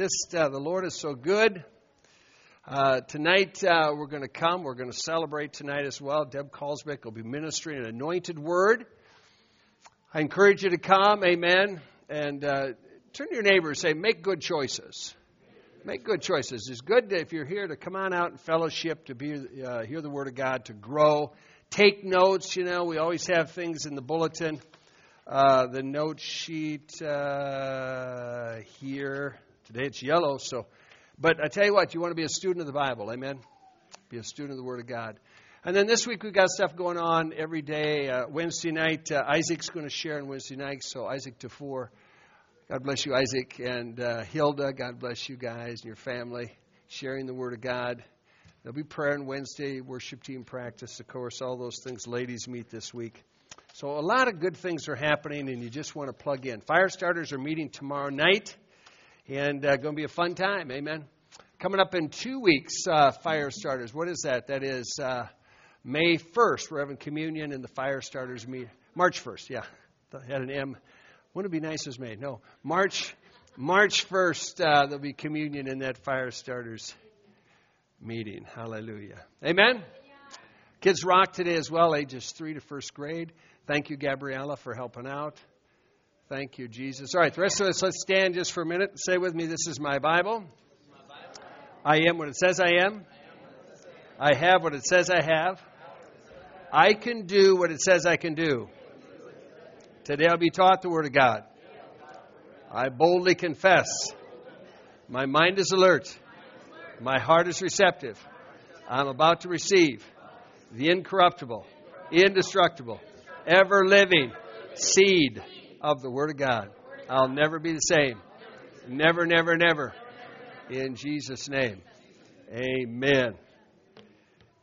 Uh, the Lord is so good. Uh, tonight uh, we're going to come. We're going to celebrate tonight as well. Deb Callsbeck will be ministering an anointed word. I encourage you to come. Amen. And uh, turn to your neighbor and say, "Make good choices." Make good choices. It's good if you're here to come on out and fellowship, to be uh, hear the word of God, to grow. Take notes. You know, we always have things in the bulletin, uh, the note sheet uh, here. Today it's yellow, so. But I tell you what, you want to be a student of the Bible, amen. Be a student of the Word of God. And then this week we've got stuff going on every day. Uh, Wednesday night, uh, Isaac's going to share on Wednesday night, so Isaac to four. God bless you, Isaac and uh, Hilda. God bless you guys and your family sharing the Word of God. There'll be prayer on Wednesday, worship team practice, of course, all those things. Ladies meet this week. So a lot of good things are happening, and you just want to plug in. Fire starters are meeting tomorrow night, and uh, going to be a fun time. Amen. Coming up in two weeks, uh, fire starters. What is that? That is uh, May 1st. We're having communion, and the fire starters meet March 1st. Yeah, had an M. Wouldn't it be nice as May? No, March March 1st, uh, there'll be communion in that fire starters meeting. Hallelujah. Amen. Kids rock today as well, ages three to first grade. Thank you, Gabriella, for helping out. Thank you, Jesus. All right, the rest of us, let's stand just for a minute and say with me, This is my Bible. I am what it says I am. I have what it says I have. I can do what it says I can do. Today I'll be taught the Word of God. I boldly confess. My mind is alert. My heart is receptive. I'm about to receive the incorruptible, indestructible, ever living seed of the Word of God. I'll never be the same. Never, never, never. In Jesus' name. Amen.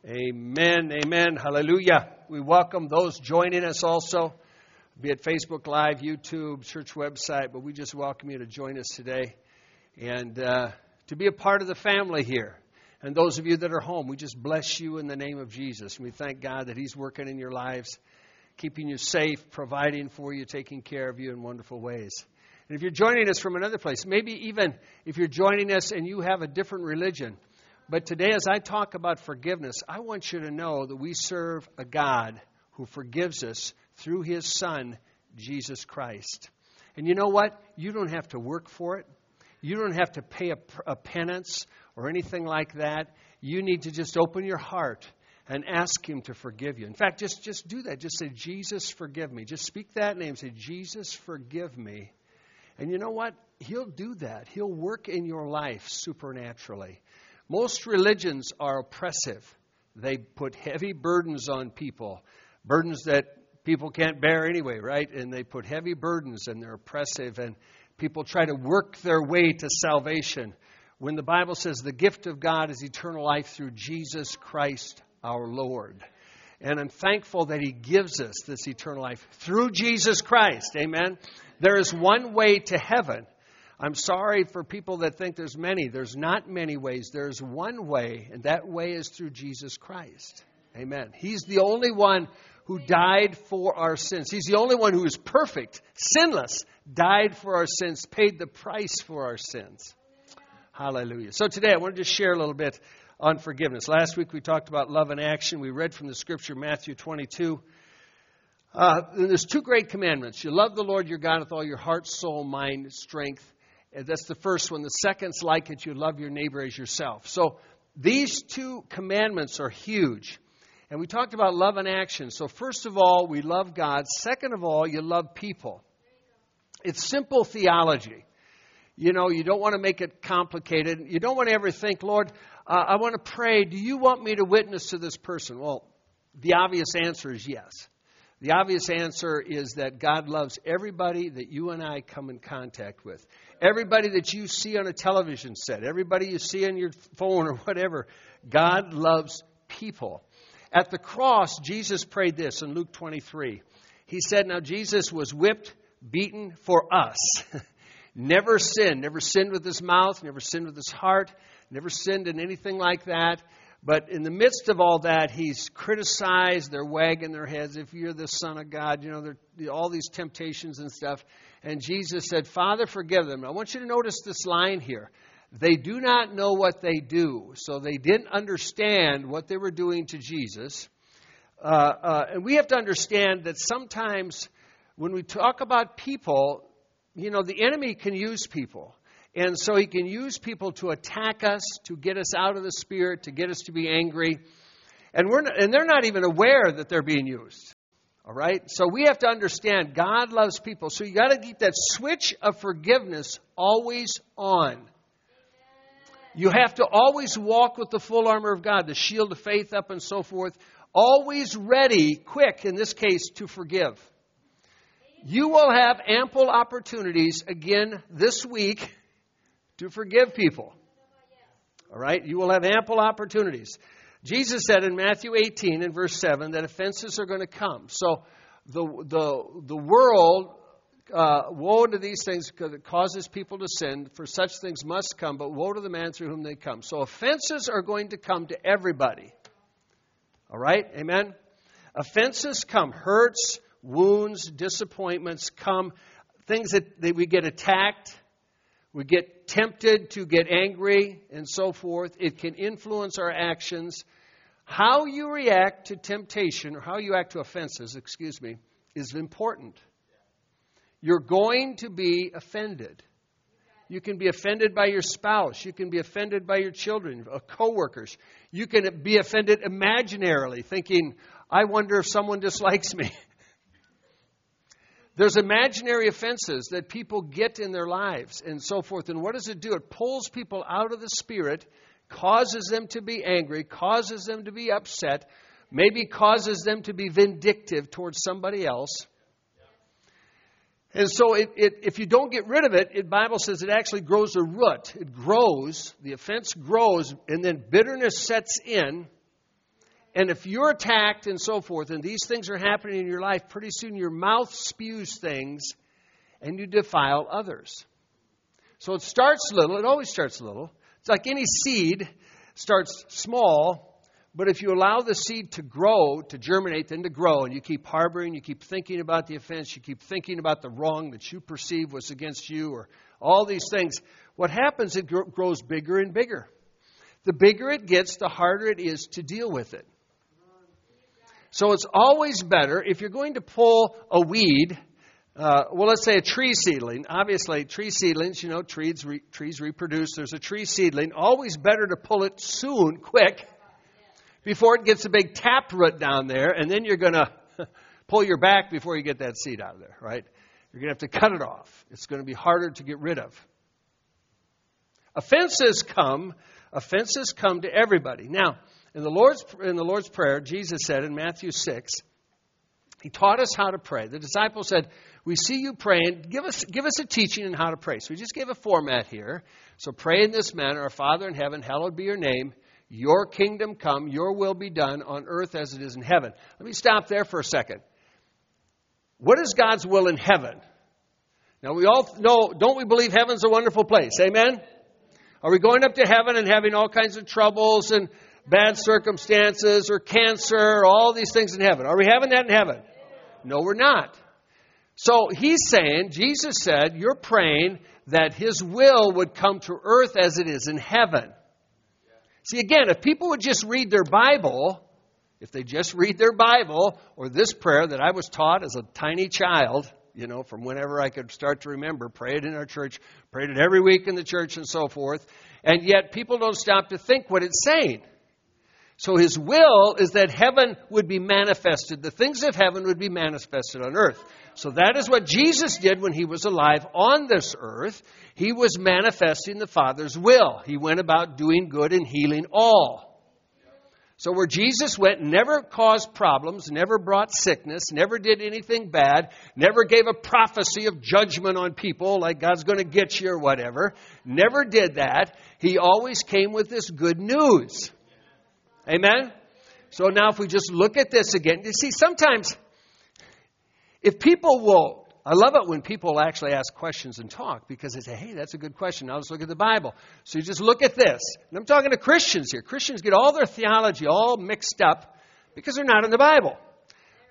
Amen. Amen. Hallelujah. We welcome those joining us also be it Facebook Live, YouTube, church website, but we just welcome you to join us today and uh, to be a part of the family here. And those of you that are home, we just bless you in the name of Jesus. We thank God that He's working in your lives, keeping you safe, providing for you, taking care of you in wonderful ways. And if you're joining us from another place, maybe even if you're joining us and you have a different religion, but today as I talk about forgiveness, I want you to know that we serve a God who forgives us through his Son, Jesus Christ. And you know what? You don't have to work for it. You don't have to pay a, a, penance or anything like that. You need to just open your heart and ask him to forgive you. In fact, just, just do that. Just say, Jesus, forgive me. Just speak that name. Say, Jesus, forgive me. And you know what? He'll do that. He'll work in your life supernaturally. Most religions are oppressive. They put heavy burdens on people, burdens that people can't bear anyway, right? And they put heavy burdens and they're oppressive, and people try to work their way to salvation. When the Bible says the gift of God is eternal life through Jesus Christ our Lord. And I'm thankful that He gives us this eternal life through Jesus Christ. Amen. There is one way to heaven. I'm sorry for people that think there's many. There's not many ways. There's one way, and that way is through Jesus Christ. Amen. He's the only one who died for our sins. He's the only one who is perfect, sinless, died for our sins, paid the price for our sins. Hallelujah. So today I wanted to share a little bit on forgiveness. Last week we talked about love and action. We read from the scripture Matthew 22. Uh, there's two great commandments. You love the Lord your God with all your heart, soul, mind, strength. That's the first one. The second's like it. You love your neighbor as yourself. So these two commandments are huge. And we talked about love and action. So, first of all, we love God. Second of all, you love people. It's simple theology. You know, you don't want to make it complicated. You don't want to ever think, Lord, uh, I want to pray. Do you want me to witness to this person? Well, The obvious answer is yes. The obvious answer is that God loves everybody that you and I come in contact with. Everybody that you see on a television set, everybody you see on your phone or whatever. God loves people. At the cross, Jesus prayed this in Luke 23. He said, Now Jesus was whipped, beaten for us. never sinned, never sinned with his mouth, never sinned with his heart, never sinned in anything like that. But in the midst of all that, he's criticized. They're wagging their heads. If you're the Son of God, you know, all these temptations and stuff. And Jesus said, Father, forgive them. I want you to notice this line here. They do not know what they do. So they didn't understand what they were doing to Jesus. Uh, uh, and we have to understand that sometimes when we talk about people, you know, the enemy can use people. And so he can use people to attack us, to get us out of the spirit, to get us to be angry. And, we're not, and they're not even aware that they're being used. All right? So we have to understand God loves people. So you got to keep that switch of forgiveness always on. You have to always walk with the full armor of God, the shield of faith up and so forth, always ready, quick in this case, to forgive. You will have ample opportunities again this week to forgive people. All right? You will have ample opportunities. Jesus said in Matthew 18 and verse 7 that offenses are going to come. So the, the, the world, uh, woe to these things because it causes people to sin, for such things must come, but woe to the man through whom they come. So offenses are going to come to everybody. All right? Amen? Offenses come, hurts, wounds, disappointments come, things that, that we get attacked, we get tempted to get angry and so forth. It can influence our actions. How you react to temptation, or how you act to offenses, excuse me, is important. You're going to be offended. You can be offended by your spouse. You can be offended by your children, uh, coworkers. You can be offended imaginarily, thinking, I wonder if someone dislikes me. There's imaginary offenses that people get in their lives and so forth. And what does it do? It pulls people out of the spirit, causes them to be angry, causes them to be upset, maybe causes them to be vindictive towards somebody else. And so, it, it, if you don't get rid of it, the Bible says it actually grows a root. It grows, the offense grows, and then bitterness sets in and if you're attacked and so forth, and these things are happening in your life, pretty soon your mouth spews things and you defile others. So it starts little, it always starts little. It's like any seed starts small, but if you allow the seed to grow, to germinate, then to grow, and you keep harboring, you keep thinking about the offense, you keep thinking about the wrong that you perceive was against you, or all these things, what happens, it grows bigger and bigger. The bigger it gets, the harder it is to deal with it. So it's always better if you're going to pull a weed, uh, well, let's say a tree seedling. Obviously, tree seedlings, you know, trees, re- trees reproduce. There's a tree seedling. Always better to pull it soon, quick, before it gets a big taproot down there, and then you're going to pull your back before you get that seed out of there, right? You're going to have to cut it off. It's going to be harder to get rid of. Offenses come, offenses come to everybody. Now, in the Lord's, in the Lord's Prayer, Jesus said in Matthew 6, He taught us how to pray. The disciples said, We see you praying. Give us, give us a teaching on how to pray. So we just gave a format here. So pray in this manner Our Father in heaven, hallowed be your name. Your kingdom come, your will be done on earth as it is in heaven. Let me stop there for a second. What is God's will in heaven? Now, we all know, don't we believe heaven's a wonderful place? Amen? Are we going up to heaven and having all kinds of troubles and bad circumstances or cancer or all these things in heaven. Are we having that in heaven? No, we're not. So he's saying, Jesus said, you're praying that his will would come to earth as it is in heaven. See, again, if people would just read their Bible, if they just read their Bible, or this prayer that I was taught as a tiny child, you know, from whenever I could start to remember, prayed in our church, prayed it every week in the church and so forth, and yet people don't stop to think what it's saying. So his will is that heaven would be manifested. The things of heaven would be manifested on earth. So that is what Jesus did when he was alive on this earth. He was manifesting the Father's will. He went about doing good and healing all. So, where Jesus went, never caused problems, never brought sickness, never did anything bad, never gave a prophecy of judgment on people like God's going to get you or whatever, never did that. He always came with this good news. Amen? So, now if we just look at this again, you see, sometimes if people will I love it when people actually ask questions and talk because they say, hey, that's a good question. Now let's look at the Bible. So you just look at this. And I'm talking to Christians here. Christians get all their theology all mixed up because they're not in the Bible.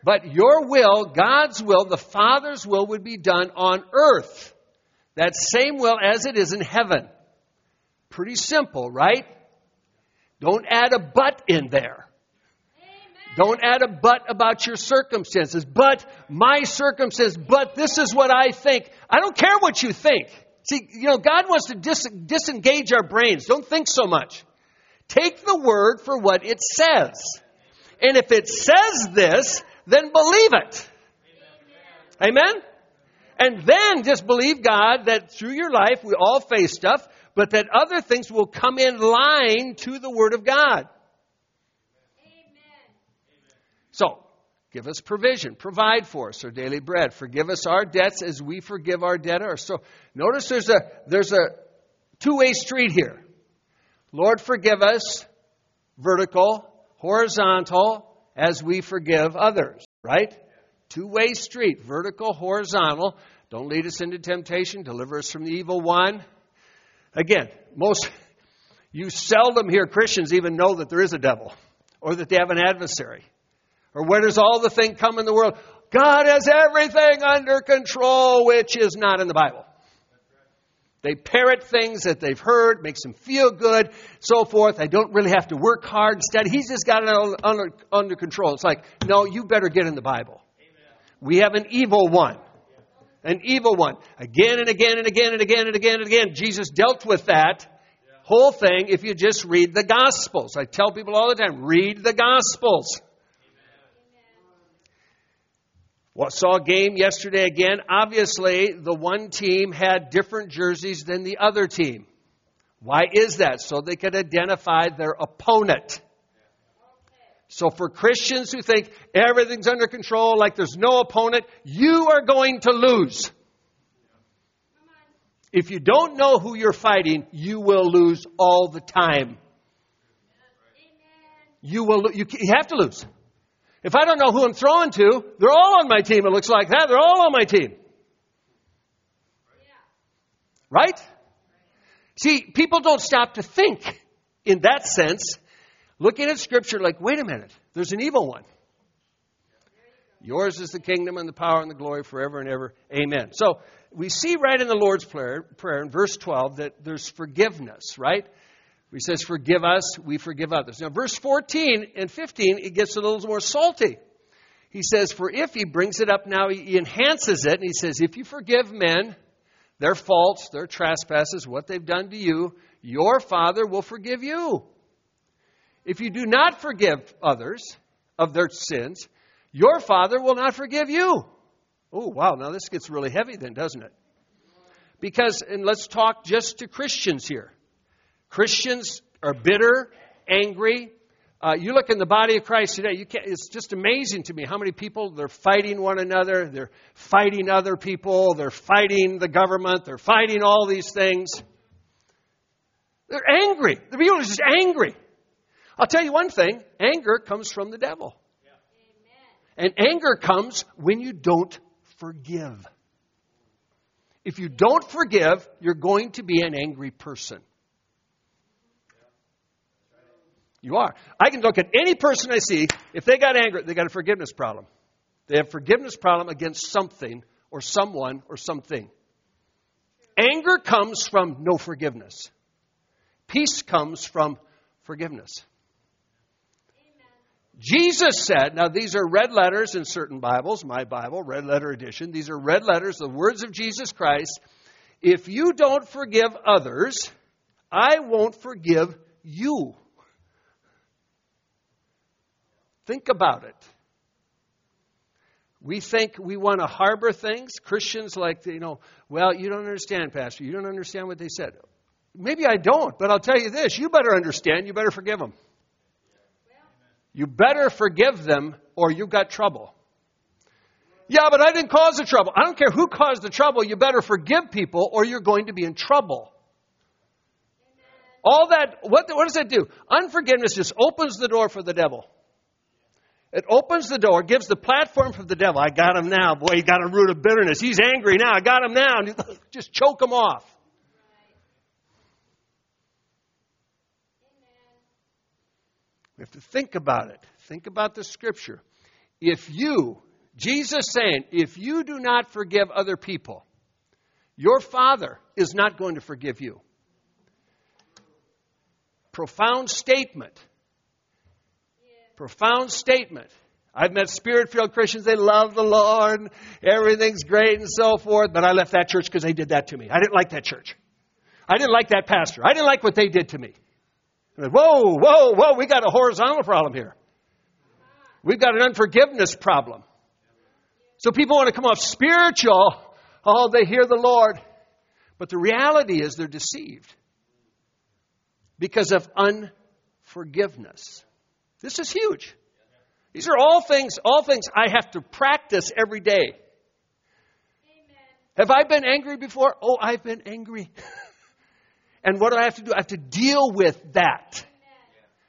But your will, God's will, the Father's will would be done on earth. That same will as it is in heaven. Pretty simple, right? Don't add a but in there. Don't add a but about your circumstances. But my circumstances, but this is what I think. I don't care what you think. See, you know, God wants to dis- disengage our brains. Don't think so much. Take the word for what it says. And if it says this, then believe it. Amen? And then just believe God that through your life we all face stuff, but that other things will come in line to the Word of God. Amen. So, give us provision, provide for us our daily bread, forgive us our debts as we forgive our debtors. So, notice there's a there's a two-way street here. Lord, forgive us, vertical, horizontal, as we forgive others, right? Two-way street, vertical, horizontal. Don't lead us into temptation, deliver us from the evil one. Again, most you seldom hear Christians even know that there is a devil or that they have an adversary. Or where does all the thing come in the world? God has everything under control, which is not in the Bible. They parrot things that they've heard, makes them feel good, so forth. They don't really have to work hard. Instead, he's just got it under, under control. It's like, no, you better get in the Bible. We have an evil one. An evil one. Again and again and again and again and again and again. Jesus dealt with that whole thing if you just read the Gospels. I tell people all the time read the Gospels. Well, saw a game yesterday again. Obviously, the one team had different jerseys than the other team. Why is that? So they could identify their opponent. So for Christians who think everything's under control, like there's no opponent, you are going to lose. If you don't know who you're fighting, you will lose all the time. You will. You, you have to lose. If I don't know who I'm throwing to, they're all on my team. It looks like that. They're all on my team. Right? See, people don't stop to think in that sense, looking at Scripture like, wait a minute, there's an evil one. Yours is the kingdom and the power and the glory forever and ever. Amen. So we see right in the Lord's prayer, prayer in verse 12 that there's forgiveness, right? He says, Forgive us, we forgive others. Now, verse 14 and 15, it gets a little more salty. He says, For if he brings it up now, he enhances it, and he says, If you forgive men their faults, their trespasses, what they've done to you, your Father will forgive you. If you do not forgive others of their sins, your Father will not forgive you. Oh, wow, now this gets really heavy then, doesn't it? Because, and let's talk just to Christians here. Christians are bitter, angry. Uh, you look in the body of Christ today, it's just amazing to me how many people they're fighting one another, they're fighting other people, they're fighting the government, they're fighting all these things. They're angry. The people are just angry. I'll tell you one thing anger comes from the devil. And anger comes when you don't forgive. If you don't forgive, you're going to be an angry person. You are. I can look at any person I see, if they got angry, they got a forgiveness problem. They have forgiveness problem against something or someone or something. Anger comes from no forgiveness. Peace comes from forgiveness. Jesus said, now these are red letters in certain Bibles, my Bible, red letter edition. These are red letters, the words of Jesus Christ. If you don't forgive others, I won't forgive you. Think about it. We think we want to harbor things. Christians like, you know, well, you don't understand, Pastor. You don't understand what they said. Maybe I don't, but I'll tell you this you better understand. You better forgive them. You better forgive them or you've got trouble. Yeah, but I didn't cause the trouble. I don't care who caused the trouble. You better forgive people or you're going to be in trouble. All that, what, what does that do? Unforgiveness just opens the door for the devil. It opens the door, gives the platform for the devil. I got him now. Boy, he got a root of bitterness. He's angry now. I got him now. just choke him off. We have to think about it. Think about the scripture. If you, Jesus saying, if you do not forgive other people, your Father is not going to forgive you. Profound statement. Profound statement. I've met spirit filled Christians, they love the Lord, everything's great and so forth, but I left that church because they did that to me. I didn't like that church. I didn't like that pastor. I didn't like what they did to me. Whoa, whoa, whoa, we got a horizontal problem here. We've got an unforgiveness problem. So people want to come off spiritual. Oh, they hear the Lord. But the reality is they're deceived because of unforgiveness. This is huge. These are all things, all things I have to practice every day. Amen. Have I been angry before? Oh, I've been angry. and what do I have to do? I have to deal with that.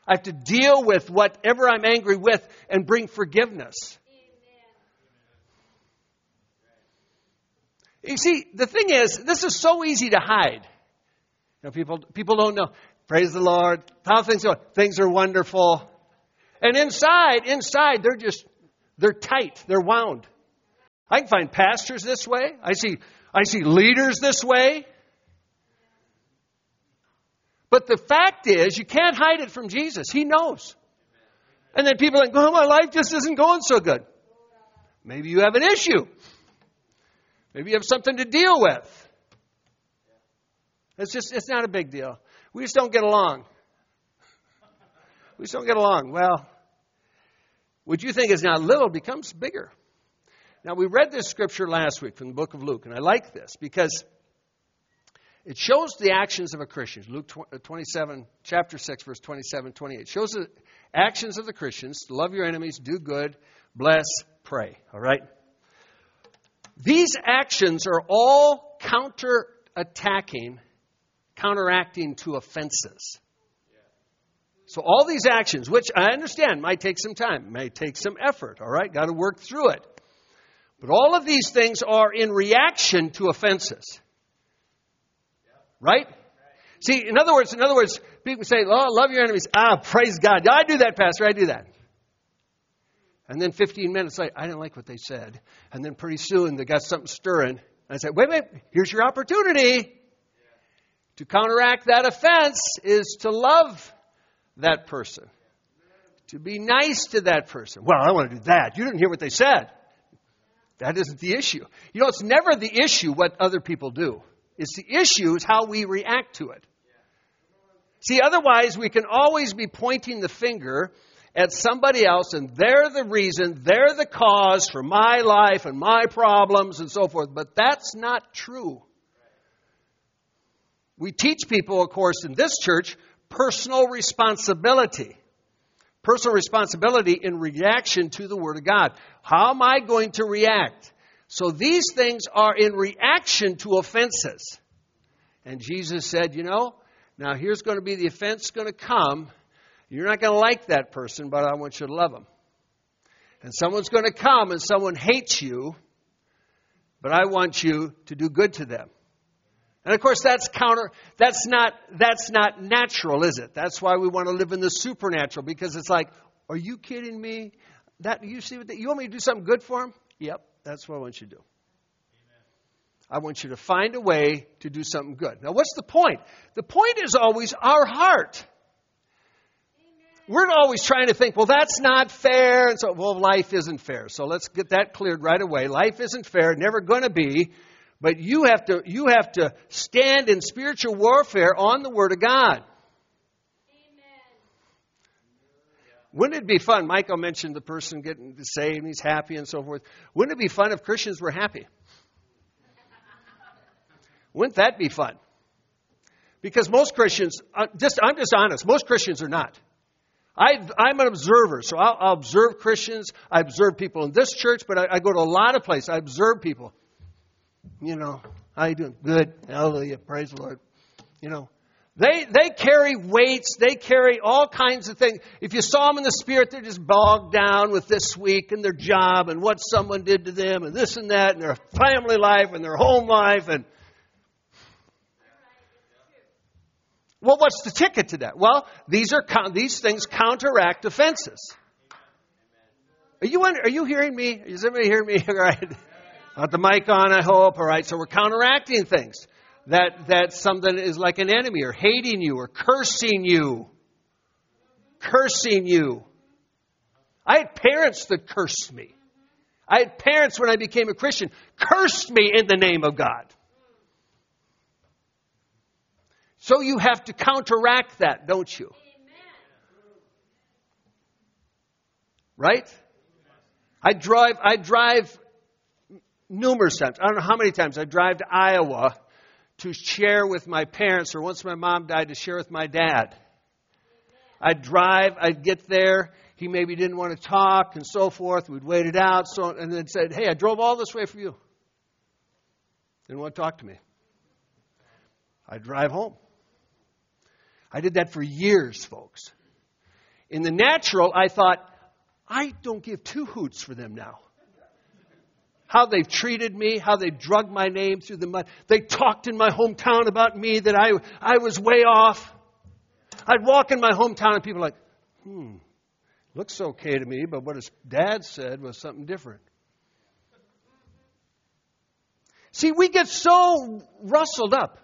I have to deal with whatever I'm angry with and bring forgiveness. You see, the thing is, this is so easy to hide. You know, people, people don't know. Praise the Lord. How things are? Things are wonderful. And inside, inside, they're just, they're tight. They're wound. I can find pastors this way. I see, I see leaders this way. But the fact is, you can't hide it from Jesus. He knows. And then people are like, well, my life just isn't going so good. Maybe you have an issue. Maybe you have something to deal with. It's just, it's not a big deal. We just don't get along. We just don't get along. Well, what you think is not little becomes bigger. Now, we read this scripture last week from the book of Luke, and I like this because it shows the actions of a Christian. Luke uh, 27, chapter 6, verse 27, 28. It shows the actions of the Christians love your enemies, do good, bless, pray. All right? These actions are all counter attacking, counteracting to offenses. So all these actions, which I understand might take some time, may take some effort, all right? Got to work through it. But all of these things are in reaction to offenses. Right? See, in other words, in other words, people say, "Oh, love your enemies." Ah, praise God. I do that, Pastor. I do that. And then 15 minutes later, I didn't like what they said. And then pretty soon they got something stirring. And I said, "Wait, wait. Here's your opportunity to counteract that offense is to love that person. To be nice to that person. Well, I want to do that. You didn't hear what they said. That isn't the issue. You know, it's never the issue what other people do. It's the issue is how we react to it. See, otherwise we can always be pointing the finger at somebody else and they're the reason, they're the cause for my life and my problems and so forth. But that's not true. We teach people, of course, in this church, personal responsibility. Personal responsibility in reaction to the Word of God. How am I going to react? So these things are in reaction to offenses. And Jesus said, you know, now here's going to be the offense going to come. You're not going to like that person, but I want you to love them. And someone's going to come and someone hates you, but I want you to do good to them. And of course, that's counter, that's not, that's not natural, is it? That's why we want to live in the supernatural, because it's like, are you kidding me? That, you see what you want me to do something good for him? Yep, that's what I want you to do. I want you to find a way to do something good. Now, what's the point? The point is always our heart. We're always trying to think, well, that's not fair. And so, well, life isn't fair. So let's get that cleared right away. Life isn't fair, never going to be. But you have to, you have to stand in spiritual warfare on the Word of God. Wouldn't it be fun? Michael mentioned the person getting saved and he's happy and so forth. Wouldn't it be fun if Christians were happy? Wouldn't that be fun? Because most Christians, uh, just I'm just honest, most Christians are not. I, I'm an observer, so I'll, I'll observe Christians. I observe people in this church, but I, I go to a lot of places. I observe people. You know, how you doing? Good. Hallelujah. Praise the Lord. You know, they, they carry weights. They carry all kinds of things. If you saw them in the spirit, they're just bogged down with this week and their job and what someone did to them and this and that and their family life and their home life and Well, what's the ticket to that? Well, these are these things counteract offenses. Are you are you hearing me? Is everybody hearing me? All right. Got the mic on, I hope. All right. So we're counteracting things. That that something is like an enemy or hating you or cursing you. Cursing you. I had parents that cursed me. I had parents when I became a Christian cursed me in the name of God. So you have to counteract that, don't you? Right? I drive, I drive numerous times. I don't know how many times I drive to Iowa to share with my parents, or once my mom died, to share with my dad. I'd drive, I'd get there. He maybe didn't want to talk and so forth. We'd wait it out, so and then said, "Hey, I drove all this way for you." Didn't want to talk to me. I'd drive home. I did that for years, folks. In the natural, I thought, I don't give two hoots for them now. How they've treated me, how they drug my name through the mud. They talked in my hometown about me that I, I was way off. I'd walk in my hometown and people were like, hmm, looks okay to me, but what his dad said was something different. See, we get so rustled up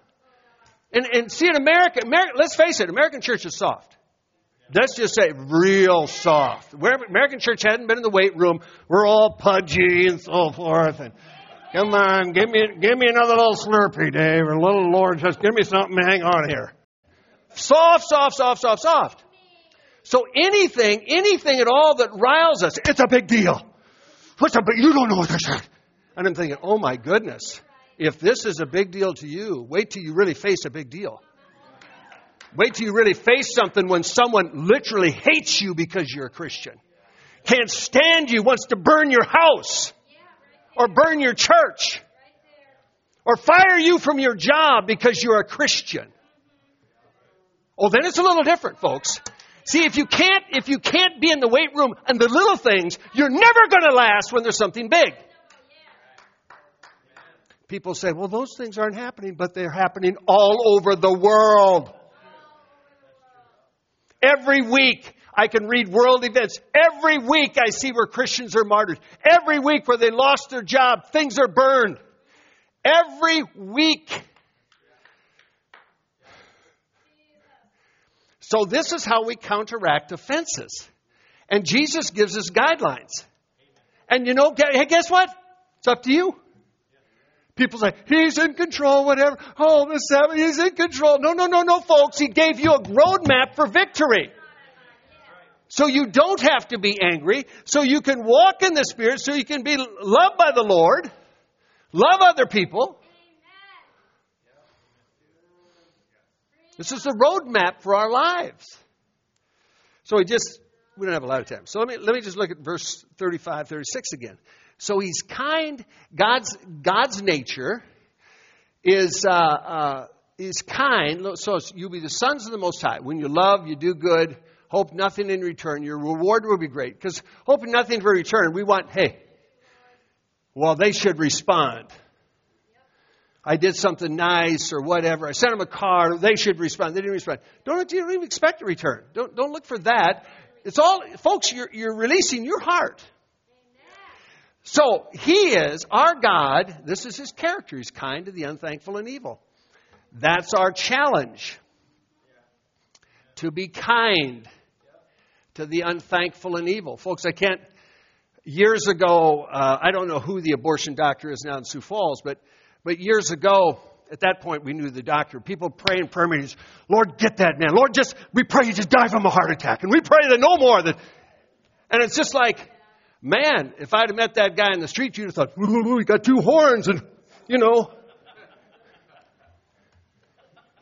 and, and see, in America, America, let's face it, American church is soft. Let's just say real soft. American church hadn't been in the weight room, we're all pudgy and so forth. And come on, give me give me another little Slurpee, Dave, or a little Lord, just give me something to hang on here. Soft, soft, soft, soft, soft. So anything, anything at all that riles us, it's a big deal. What's a big? You don't know what they're saying. And I'm thinking, oh my goodness. If this is a big deal to you, wait till you really face a big deal. Wait till you really face something when someone literally hates you because you're a Christian. Can't stand you, wants to burn your house or burn your church or fire you from your job because you're a Christian. Oh, then it's a little different, folks. See, if you can't, if you can't be in the weight room and the little things, you're never going to last when there's something big. People say, well, those things aren't happening, but they're happening all over the world. Every week, I can read world events. Every week, I see where Christians are martyred. Every week, where they lost their job, things are burned. Every week. So, this is how we counteract offenses. And Jesus gives us guidelines. And you know, hey, guess what? It's up to you. People say, he's in control, whatever. Oh, the he's in control. No, no, no, no, folks. He gave you a roadmap for victory. So you don't have to be angry. So you can walk in the Spirit. So you can be loved by the Lord. Love other people. This is the roadmap for our lives. So we just, we don't have a lot of time. So let me, let me just look at verse 35, 36 again. So he's kind. God's, God's nature is, uh, uh, is kind. So you'll be the sons of the Most High. When you love, you do good, hope nothing in return. Your reward will be great. Because hoping nothing for return, we want, hey, well, they should respond. I did something nice or whatever. I sent them a card. They should respond. They didn't respond. Don't, you don't even expect a return. Don't, don't look for that. It's all, folks, you're, you're releasing your heart. So he is our God. This is his character. He's kind to the unthankful and evil. That's our challenge. To be kind to the unthankful and evil. Folks, I can't. Years ago, uh, I don't know who the abortion doctor is now in Sioux Falls, but, but years ago, at that point, we knew the doctor. People pray in prayer meetings, Lord, get that man. Lord, just, we pray he just die from a heart attack. And we pray that no more. That, and it's just like, Man, if I'd have met that guy in the street, you'd have thought, he got two horns and, you know.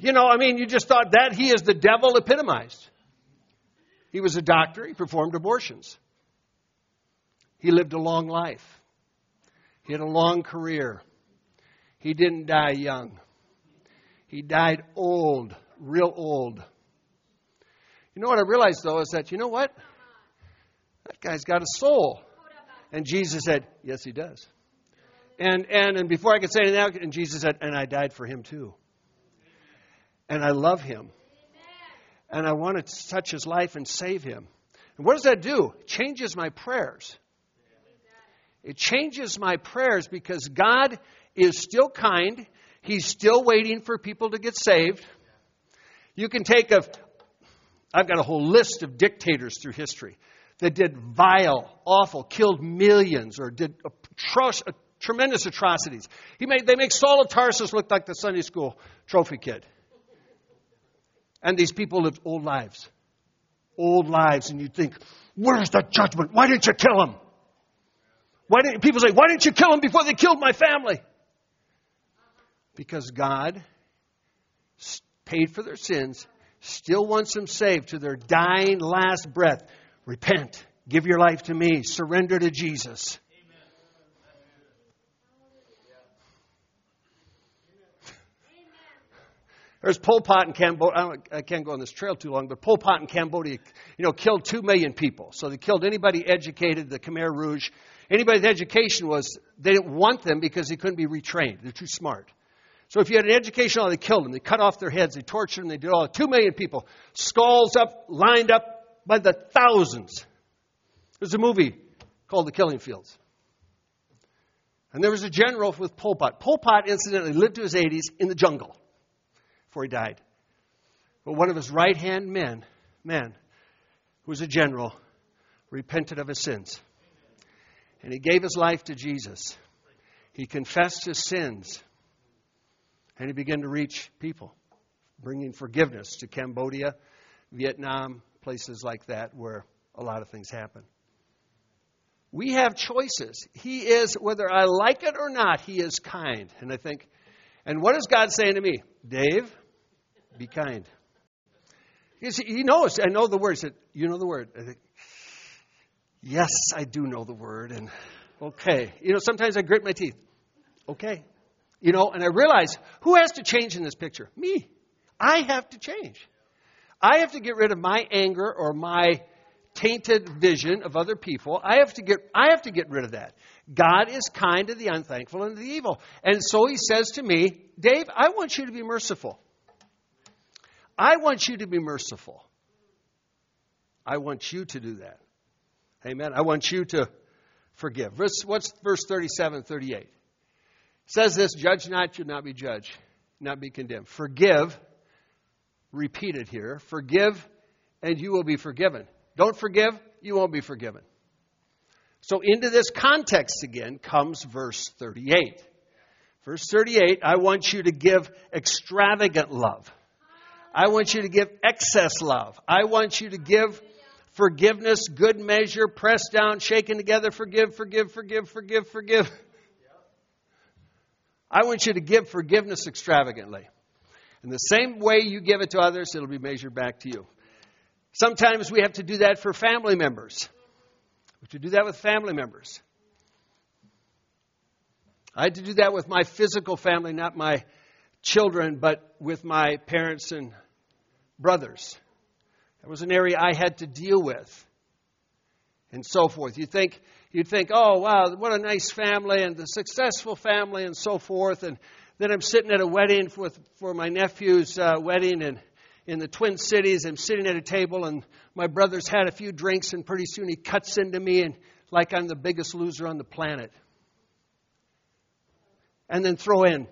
You know, I mean, you just thought that he is the devil epitomized. He was a doctor, he performed abortions. He lived a long life. He had a long career. He didn't die young. He died old, real old. You know what I realized though is that, you know what? That guy's got a soul. And Jesus said, Yes, he does. And, and, and before I could say anything, and Jesus said, And I died for him too. And I love him. And I want to touch his life and save him. And what does that do? It changes my prayers. It changes my prayers because God is still kind. He's still waiting for people to get saved. You can take a, I've got a whole list of dictators through history that did vile, awful, killed millions, or did atro- tremendous atrocities. He made, they make Saul of Tarsus look like the Sunday school trophy kid. And these people lived old lives. Old lives. And you think, where's the judgment? Why didn't you kill him? Why didn't, people say, why didn't you kill him before they killed my family? Because God paid for their sins, still wants them saved to their dying last breath. Repent. Give your life to me. Surrender to Jesus. Amen. There's Pol Pot in Cambodia. I, can't go on this trail too long, but Pol Pot in Cambodia, you know, killed two million people. So they killed anybody educated, the Khmer Rouge. Anybody with education was, they didn't want them because they couldn't be retrained. They're too smart. So if you had an education, they killed them. They cut off their heads. They tortured them. They did all. Two million people, skulls up, lined up by the thousands. There's a movie called The Killing Fields. And there was a general with Pol Pot. Pol Pot, incidentally, lived to his 80s in the jungle before he died. But one of his right hand men, men, who was a general, repented of his sins. And he gave his life to Jesus. He confessed his sins. And he began to reach people, bringing forgiveness to Cambodia, Vietnam, places like that where a lot of things happen. We have choices. He is, whether I like it or not, He is kind. And I think, and what is God saying to me? Dave, be kind. He knows. I know the word. He said, You know the word. I think, Yes, I do know the word. And okay. You know, sometimes I grit my teeth. Okay. You know, and I realize who has to change in this picture? Me. I have to change. I have to get rid of my anger or my tainted vision of other people. I have to get I have to get rid of that. God is kind to the unthankful and the evil. And so he says to me, Dave, I want you to be merciful. I want you to be merciful. I want you to do that. Amen. I want you to forgive. Verse, what's verse 37, 38? It says this, judge not, you'll not be judged, not be condemned. Forgive, repeat it here, forgive and you will be forgiven. Don't forgive, you won't be forgiven. So into this context again comes verse 38. Verse 38, I want you to give extravagant love. I want you to give excess love. I want you to give forgiveness, good measure, pressed down, shaken together, forgive, forgive, forgive, forgive, forgive. I want you to give forgiveness extravagantly. In the same way you give it to others, it'll be measured back to you. Sometimes we have to do that for family members. We have to do that with family members. I had to do that with my physical family, not my children, but with my parents and brothers. That was an area I had to deal with. And so forth. You think you'd think, oh wow, what a nice family and the successful family and so forth. And then I'm sitting at a wedding with, for my nephew's uh, wedding in the Twin Cities. I'm sitting at a table and my brother's had a few drinks and pretty soon he cuts into me and like I'm the biggest loser on the planet. And then throw in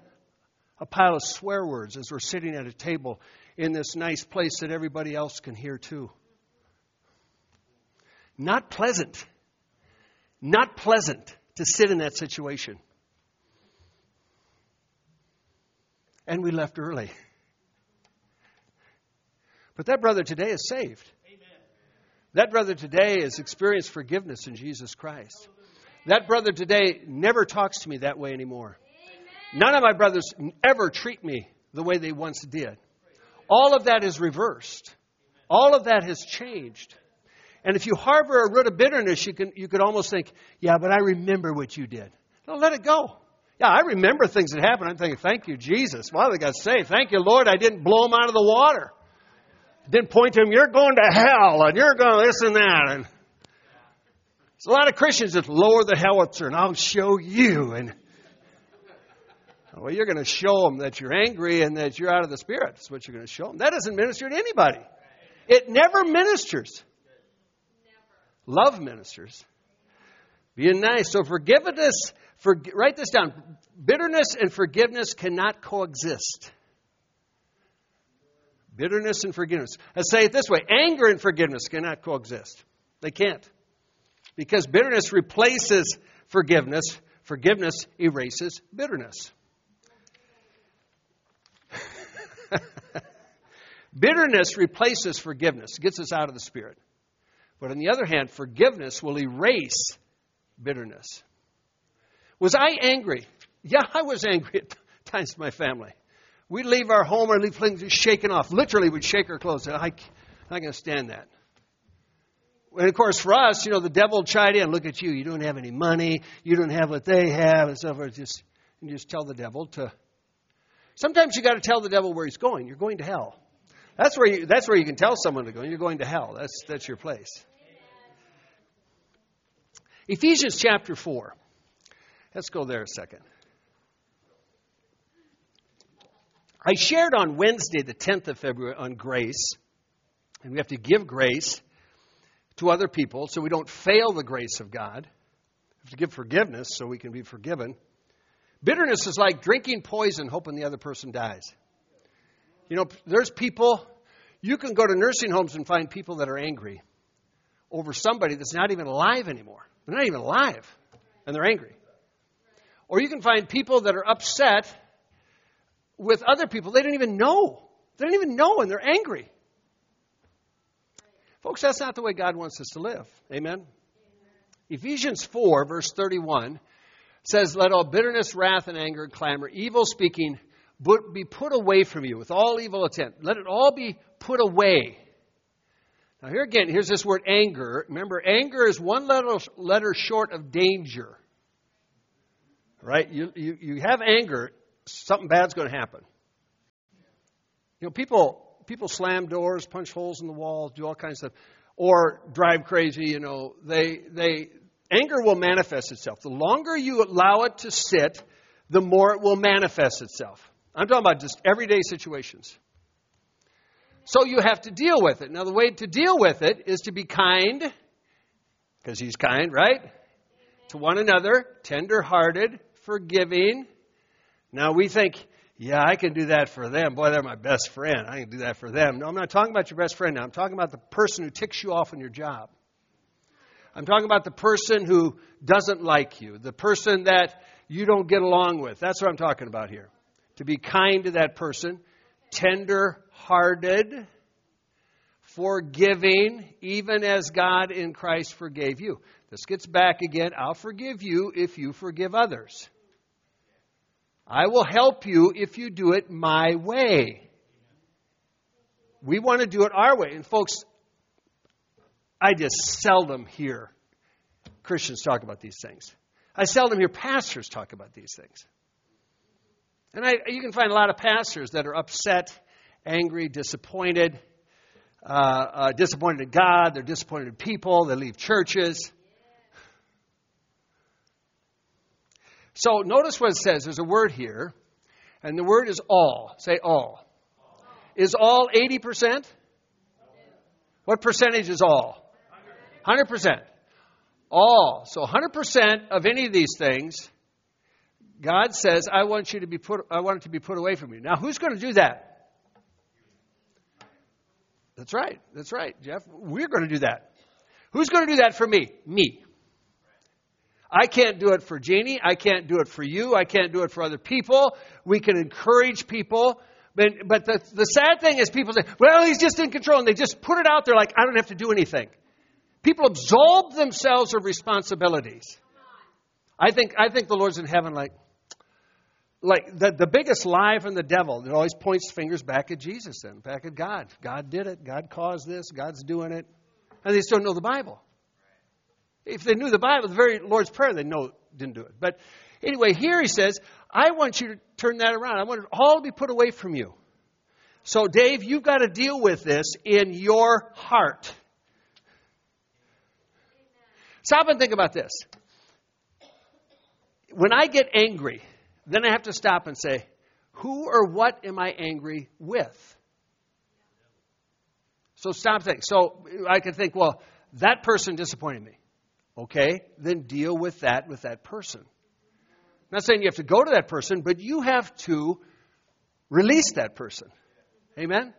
a pile of swear words as we're sitting at a table in this nice place that everybody else can hear too. Not pleasant. Not pleasant to sit in that situation. And we left early. But that brother today is saved. That brother today has experienced forgiveness in Jesus Christ. That brother today never talks to me that way anymore. None of my brothers ever treat me the way they once did. All of that is reversed. All of that has changed. And if you harbor a root of bitterness, you can you could almost think, yeah, but I remember what you did. No, let it go. Yeah, I remember things that happened. I'm thinking, thank you, Jesus. Why Wow, they got saved. Thank you, Lord. I didn't blow them out of the water. Didn't point to them, you're going to hell, and you're going to this and that. And there's a lot of Christians that lower the howitzer, and I'll show you. And well, you're going to show them that you're angry and that you're out of the spirit. That's what you're going to show them. That doesn't minister to anybody. It never ministers. Love ministers. Being nice. So forgiveness, for, write this down. Bitterness and forgiveness cannot coexist. Bitterness and forgiveness. Let's say it this way anger and forgiveness cannot coexist. They can't. Because bitterness replaces forgiveness, forgiveness erases bitterness. Bitterness replaces forgiveness, gets us out of the spirit. But on the other hand, forgiveness will erase bitterness. Was I angry? Yeah, I was angry at times my family. We'd leave our home and leave things shaking off. Literally, we'd shake our clothes. I, I'm not going to stand that. And of course, for us, you know, the devil chide in. Look at you. You don't have any money. You don't have what they have, and so forth. Just, you just tell the devil to. Sometimes you got to tell the devil where he's going. You're going to hell. That's where you, that's where you can tell someone to go. You're going to hell. That's, that's your place. Ephesians chapter 4. Let's go there a second. I shared on Wednesday, the 10th of February, on grace. And we have to give grace to other people so we don't fail the grace of God. We have to give forgiveness so we can be forgiven. Bitterness is like drinking poison, hoping the other person dies. You know, there's people, you can go to nursing homes and find people that are angry over somebody that's not even alive anymore. They're not even alive, and they're angry. Or you can find people that are upset with other people they don't even know. They don't even know, and they're angry. Folks, that's not the way God wants us to live. Amen? Amen? Ephesians 4, verse 31 says, Let all bitterness, wrath, and anger, and clamor, evil speaking, be put away from you with all evil intent. Let it all be put away. Now, here again, here's this word anger. Remember, anger is one letter, letter short of danger. Right? You, you, you have anger, something bad's going to happen. You know, people, people slam doors, punch holes in the walls, do all kinds of stuff, or drive crazy. You know, they, they, anger will manifest itself. The longer you allow it to sit, the more it will manifest itself. I'm talking about just everyday situations. So you have to deal with it. Now, the way to deal with it is to be kind, because he's kind, right? To one another, tender hearted, forgiving. Now, we think, yeah, I can do that for them. Boy, they're my best friend. I can do that for them. No, I'm not talking about your best friend now. I'm talking about the person who ticks you off in your job. I'm talking about the person who doesn't like you, the person that you don't get along with. That's what I'm talking about here to be kind to that person, tender hearted, forgiving, even as God in Christ forgave you. This gets back again. I'll forgive you if you forgive others. I will help you if you do it my way. We want to do it our way. And, folks, I just seldom hear Christians talk about these things. I seldom hear pastors talk about these things. And I, you can find a lot of pastors that are upset, angry, disappointed, uh, uh, disappointed in God, they're disappointed in people, they leave churches. So notice what it says. There's a word here, and the word is all. Say all. Is all 80%? What percentage is all? 100%. All. So 100% of any of these things God says, I want you to be put I want it to be put away from you. Now who's going to do that? That's right. That's right, Jeff. We're going to do that. Who's going to do that for me? Me. I can't do it for Jeannie. I can't do it for you. I can't do it for other people. We can encourage people. But, but the, the sad thing is people say, well, he's just in control. And they just put it out there like, I don't have to do anything. People absolve themselves of responsibilities. I think, I think the Lord's in heaven like, like the, the biggest lie from the devil it always points fingers back at jesus and back at god god did it god caused this god's doing it and they just don't know the Bible. If they knew the Bible, the very Lord's Prayer, they know didn't do it. But anyway, here he says, I want you to turn that around. I want it all to be put away from you. So, Dave, you've got to deal with this in your heart. Stop and think about this. When I get angry, then I have to stop and say, who or what am I angry with? So stop thinking. So I can think, well, that person disappointed me. Okay, then deal with that with that person. I'm not saying you have to go to that person, but you have to release that person. Amen?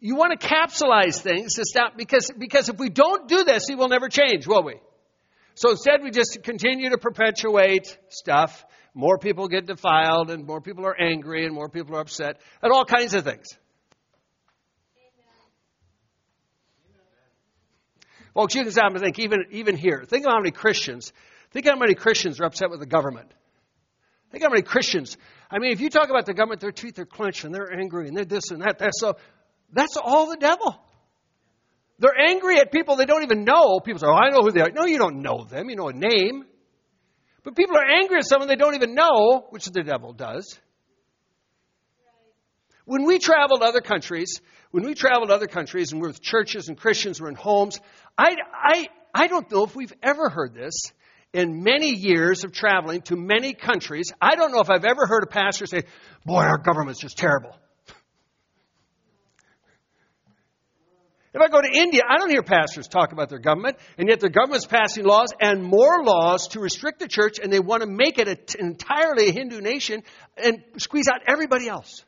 You want to capsulize things to stop because, because if we don't do this, he will never change, will we? So instead, we just continue to perpetuate stuff. More people get defiled, and more people are angry, and more people are upset, and all kinds of things. Folks, you can stop and think, even, even here, think of how many Christians, think how many Christians are upset with the government. Think how many Christians, I mean, if you talk about the government, their teeth are clenched and they're angry and they're this and that, that. So that's all the devil. They're angry at people they don't even know. People say, oh, I know who they are. No, you don't know them. You know a name. But people are angry at someone they don't even know, which the devil does. When we travel to other countries, when we travel to other countries and we're with churches and Christians, we're in homes, I, I, I don't know if we've ever heard this in many years of traveling to many countries. I don't know if I've ever heard a pastor say, Boy, our government's just terrible. If I go to India, I don't hear pastors talk about their government, and yet their government's passing laws and more laws to restrict the church, and they want to make it entirely a Hindu nation and squeeze out everybody else.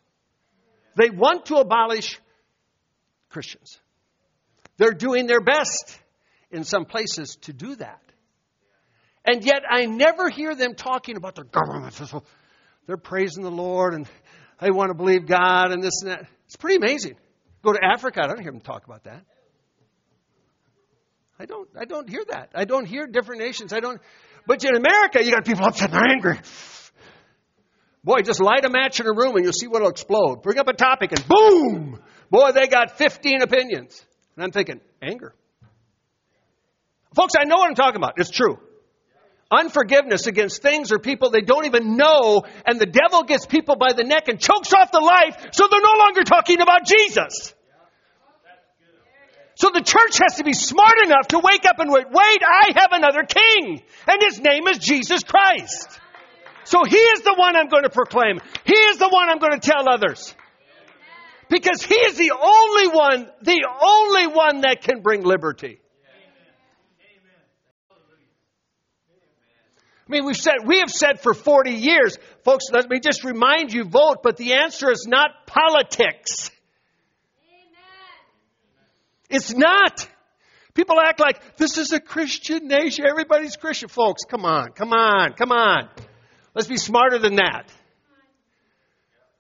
They want to abolish Christians. They're doing their best in some places to do that. And yet I never hear them talking about their government. They're praising the Lord and they want to believe God and this and that. It's pretty amazing. Go to Africa, I don't hear them talk about that. I don't I don't hear that. I don't hear different nations. I don't but in America you got people upset and angry. Boy, just light a match in a room and you'll see what'll explode. Bring up a topic and boom! Boy, they got 15 opinions. And I'm thinking, anger. Folks, I know what I'm talking about. It's true. Unforgiveness against things or people they don't even know, and the devil gets people by the neck and chokes off the life, so they're no longer talking about Jesus. So the church has to be smart enough to wake up and wait, wait, I have another king, and his name is Jesus Christ. So he is the one I'm going to proclaim. He is the one I'm going to tell others. Because he is the only one, the only one that can bring liberty. I mean, we've said, we have said for 40 years, folks, let me just remind you, vote, but the answer is not politics. Amen. It's not. People act like this is a Christian nation. Everybody's Christian. Folks, come on, come on, come on. Let's be smarter than that.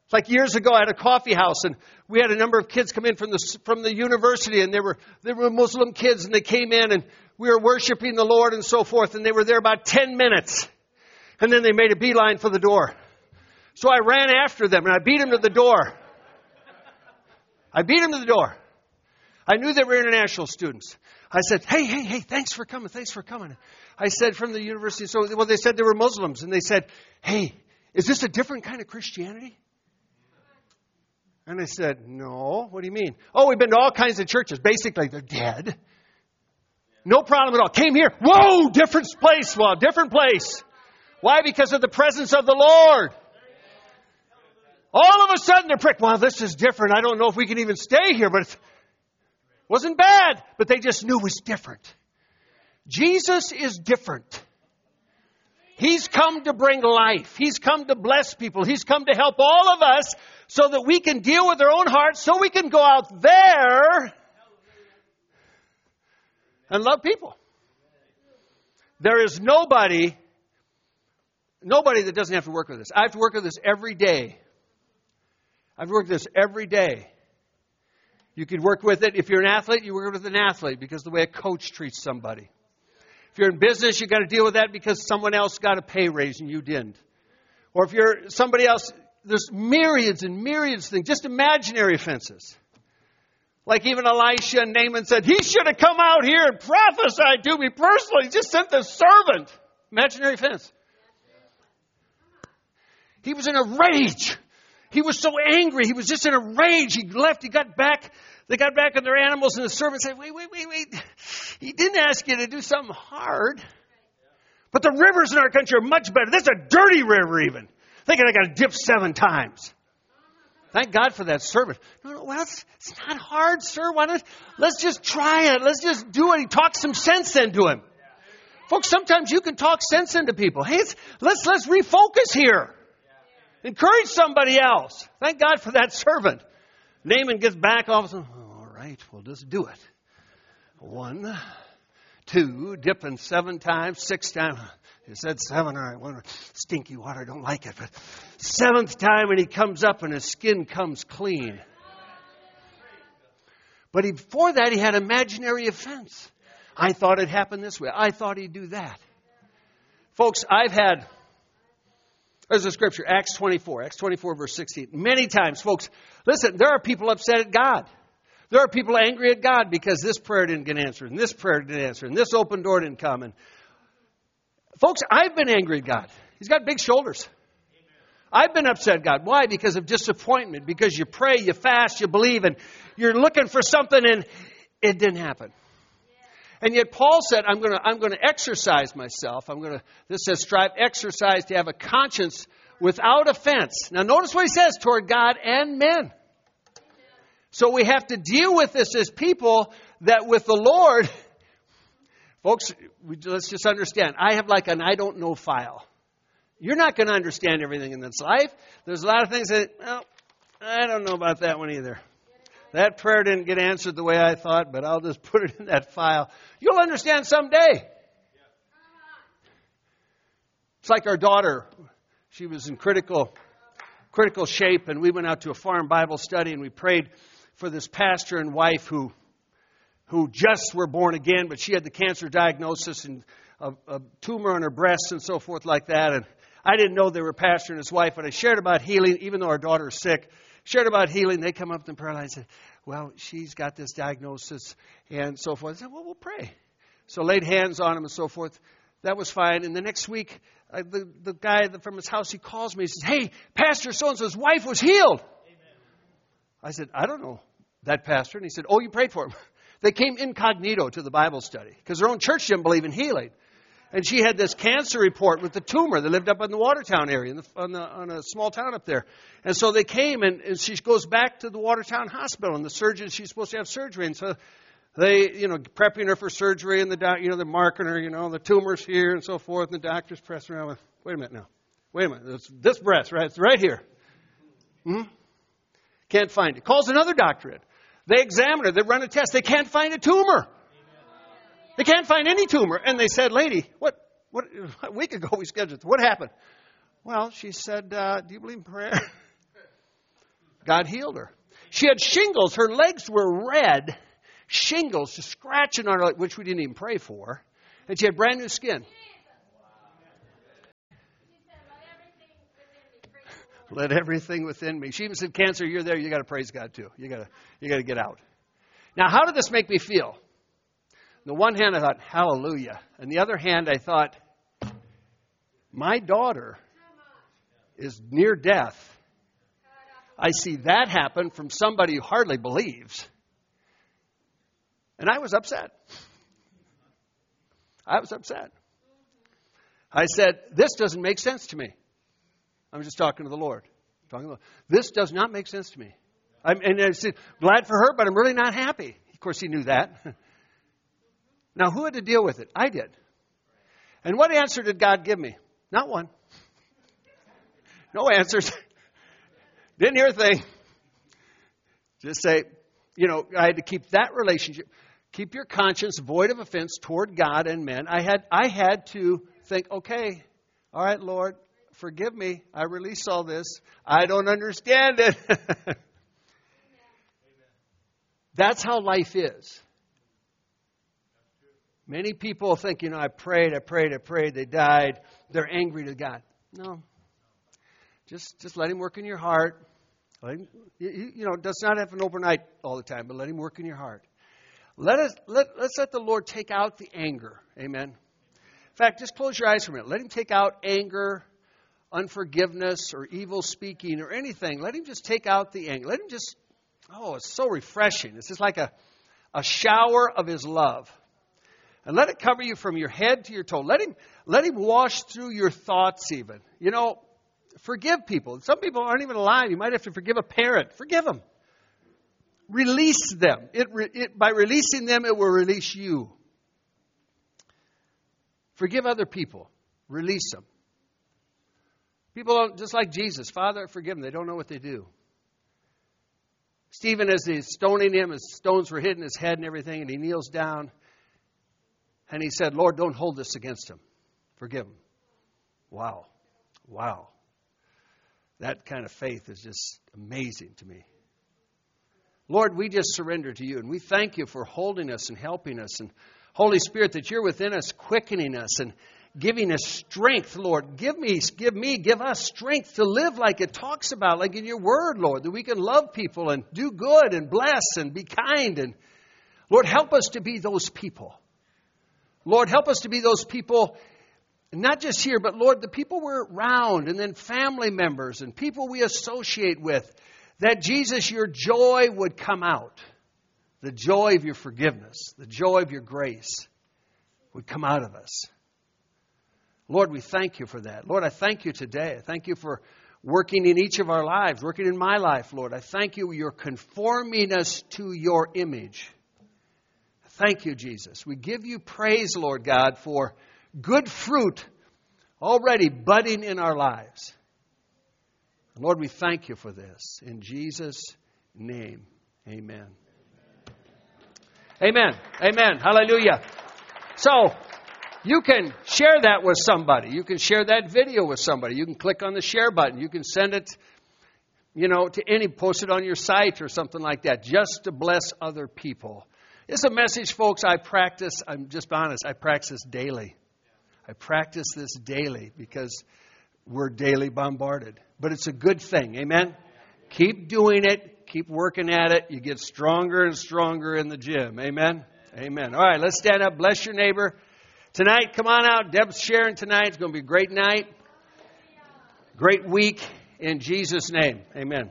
It's Like years ago, I had a coffee house, and we had a number of kids come in from the from the university, and they were they were Muslim kids, and they came in, and we were worshiping the Lord and so forth, and they were there about 10 minutes. And then they made a beeline for the door. So I ran after them and I beat them to the door. I beat them to the door. I knew they were international students. I said, hey, hey, hey, thanks for coming, thanks for coming. I said from the university, so, well, they said they were Muslims, and they said, hey, is this a different kind of Christianity? And I said, no, what do you mean? Oh, we've been to all kinds of churches. Basically, they're dead. No problem at all. Came here. Whoa, different place. Well, different place. Why? Because of the presence of the Lord. All of a sudden they're pricked. Well, this is different. I don't know if we can even stay here, but it wasn't bad. But they just knew it was different. Jesus is different. He's come to bring life. He's come to bless people. He's come to help all of us so that we can deal with our own hearts, so we can go out there and love people. There is nobody, nobody that doesn't have to work with this. I have to work with this every day. I've worked this every day. You could work with it if you're an athlete, you work with an athlete because the way a coach treats somebody. If you're in business, you've got to deal with that because someone else got a pay raise and you didn't. Or if you're somebody else, there's myriads and myriads of things, just imaginary offenses. Like even Elisha and Naaman said, he should have come out here and prophesied to me personally. He just sent the servant. Imaginary offense. He was in a rage. He was so angry. He was just in a rage. He left. He got back. They got back on their animals, and the servant said, Wait, wait, wait, wait. He didn't ask you to do something hard. But the rivers in our country are much better. This is a dirty river, even. Thinking I got to dip seven times. Thank God for that servant. No, no, well, it's, it's not hard, sir. Why not? Let's just try it. Let's just do it. He talked some sense into him. Folks, sometimes you can talk sense into people. Hey, let's, let's refocus here. Encourage somebody else. Thank God for that servant. Naaman gets back off. Of all right, we'll just do it. One, two, dipping seven times, six times. He said seven, all right, one stinky water, I don't like it. But seventh time and he comes up and his skin comes clean. But he, before that, he had imaginary offense. I thought it happened this way. I thought he'd do that. Folks, I've had, there's a scripture, Acts 24, Acts 24, verse 16. Many times, folks, listen, there are people upset at God. There are people angry at God because this prayer didn't get answered, and this prayer didn't answer, and this open door didn't come. And folks, I've been angry at God. He's got big shoulders. I've been upset at God. Why? Because of disappointment. Because you pray, you fast, you believe, and you're looking for something, and it didn't happen. And yet Paul said, I'm going to, I'm going to exercise myself. I'm going to, this says, strive, exercise to have a conscience without offense. Now notice what he says toward God and men. So we have to deal with this as people that with the Lord, folks, we, let's just understand. I have like an I don't know file. You're not going to understand everything in this life. There's a lot of things that, well, I don't know about that one either. That prayer didn't get answered the way I thought, but I'll just put it in that file. You'll understand someday. It's like our daughter. She was in critical, critical shape, and we went out to a farm Bible study and we prayed for this pastor and wife who, who just were born again, but she had the cancer diagnosis and a, a tumor on her breast and so forth like that. And I didn't know they were pastor and his wife, but I shared about healing, even though our daughter is sick. Shared about healing. They come up to the prayer line and said, Well, she's got this diagnosis and so forth. I said, Well, we'll pray. So laid hands on him and so forth. That was fine. And the next week, uh, the, the guy from his house, he calls me. He says, Hey, Pastor so and so's wife was healed. I said, I don't know that pastor. And he said, Oh, you prayed for him. They came incognito to the Bible study because their own church didn't believe in healing. And she had this cancer report with the tumor. They lived up in the Watertown area, in the, on, the, on a small town up there. And so they came, and, and she goes back to the Watertown hospital, and the surgeon, she's supposed to have surgery. And so they, you know, prepping her for surgery, and the doc, you know, they're marking her, you know, the tumor's here and so forth, and the doctor's pressing around with, wait a minute now. Wait a minute. It's this breast, right? It's right here. Hmm? Can't find it. Calls another doctor in. They examine her. They run a test. They can't find a tumor. They can't find any tumor. And they said, lady, what, what, a week ago we scheduled, what happened? Well, she said, uh, do you believe in prayer? God healed her. She had shingles. Her legs were red. Shingles just scratching on her, leg, which we didn't even pray for. And she had brand new skin. Let everything within me. She even said, "Cancer, you're there. You got to praise God too. You got to, you got to get out." Now, how did this make me feel? On the one hand, I thought, "Hallelujah," and the other hand, I thought, "My daughter is near death. I see that happen from somebody who hardly believes." And I was upset. I was upset. I said, This doesn't make sense to me. I'm just talking to the Lord. Talking to the Lord. This does not make sense to me. I'm, and I said, glad for her, but I'm really not happy. Of course, he knew that. now, who had to deal with it? I did. And what answer did God give me? Not one. No answers. Didn't hear a thing. Just say, you know, I had to keep that relationship. Keep your conscience void of offense toward God and men. I had, I had to think, okay, all right, Lord, forgive me. I release all this. I don't understand it. That's how life is. Many people think, you know, I prayed, I prayed, I prayed, they died. They're angry to God. No. Just just let him work in your heart. Him, you, you know, it does not happen overnight all the time, but let him work in your heart. Let us let, let's let the Lord take out the anger. Amen. In fact, just close your eyes for a minute. Let him take out anger, unforgiveness, or evil speaking, or anything. Let him just take out the anger. Let him just oh, it's so refreshing. It's just like a, a shower of his love. And let it cover you from your head to your toe. Let him let him wash through your thoughts even. You know, forgive people. Some people aren't even alive. You might have to forgive a parent. Forgive them. Release them. It, it, by releasing them, it will release you. Forgive other people. Release them. People, don't, just like Jesus, Father, forgive them. They don't know what they do. Stephen, as he's stoning him, his stones were hitting his head and everything, and he kneels down and he said, Lord, don't hold this against him. Forgive him. Wow. Wow. That kind of faith is just amazing to me. Lord, we just surrender to you and we thank you for holding us and helping us. And Holy Spirit, that you're within us, quickening us and giving us strength, Lord. Give me, give me, give us strength to live like it talks about, like in your word, Lord, that we can love people and do good and bless and be kind. And Lord, help us to be those people. Lord, help us to be those people not just here, but Lord, the people we're around, and then family members and people we associate with, that Jesus, your joy would come out. The joy of your forgiveness, the joy of your grace would come out of us. Lord, we thank you for that. Lord, I thank you today. I thank you for working in each of our lives, working in my life, Lord. I thank you. You're conforming us to your image. Thank you, Jesus. We give you praise, Lord God, for good fruit already budding in our lives. Lord, we thank you for this. In Jesus' name, amen. Amen. Amen. Hallelujah. So, you can share that with somebody. You can share that video with somebody. You can click on the share button. You can send it, you know, to any, post it on your site or something like that, just to bless other people. It's a message, folks, I practice, I'm just honest, I practice daily. I practice this daily because we're daily bombarded. But it's a good thing. Amen? Keep doing it. Keep working at it. You get stronger and stronger in the gym. Amen? Amen. All right, let's stand up. Bless your neighbor. Tonight, come on out. Deb's sharing tonight. It's going to be a great night, great week. In Jesus' name. Amen.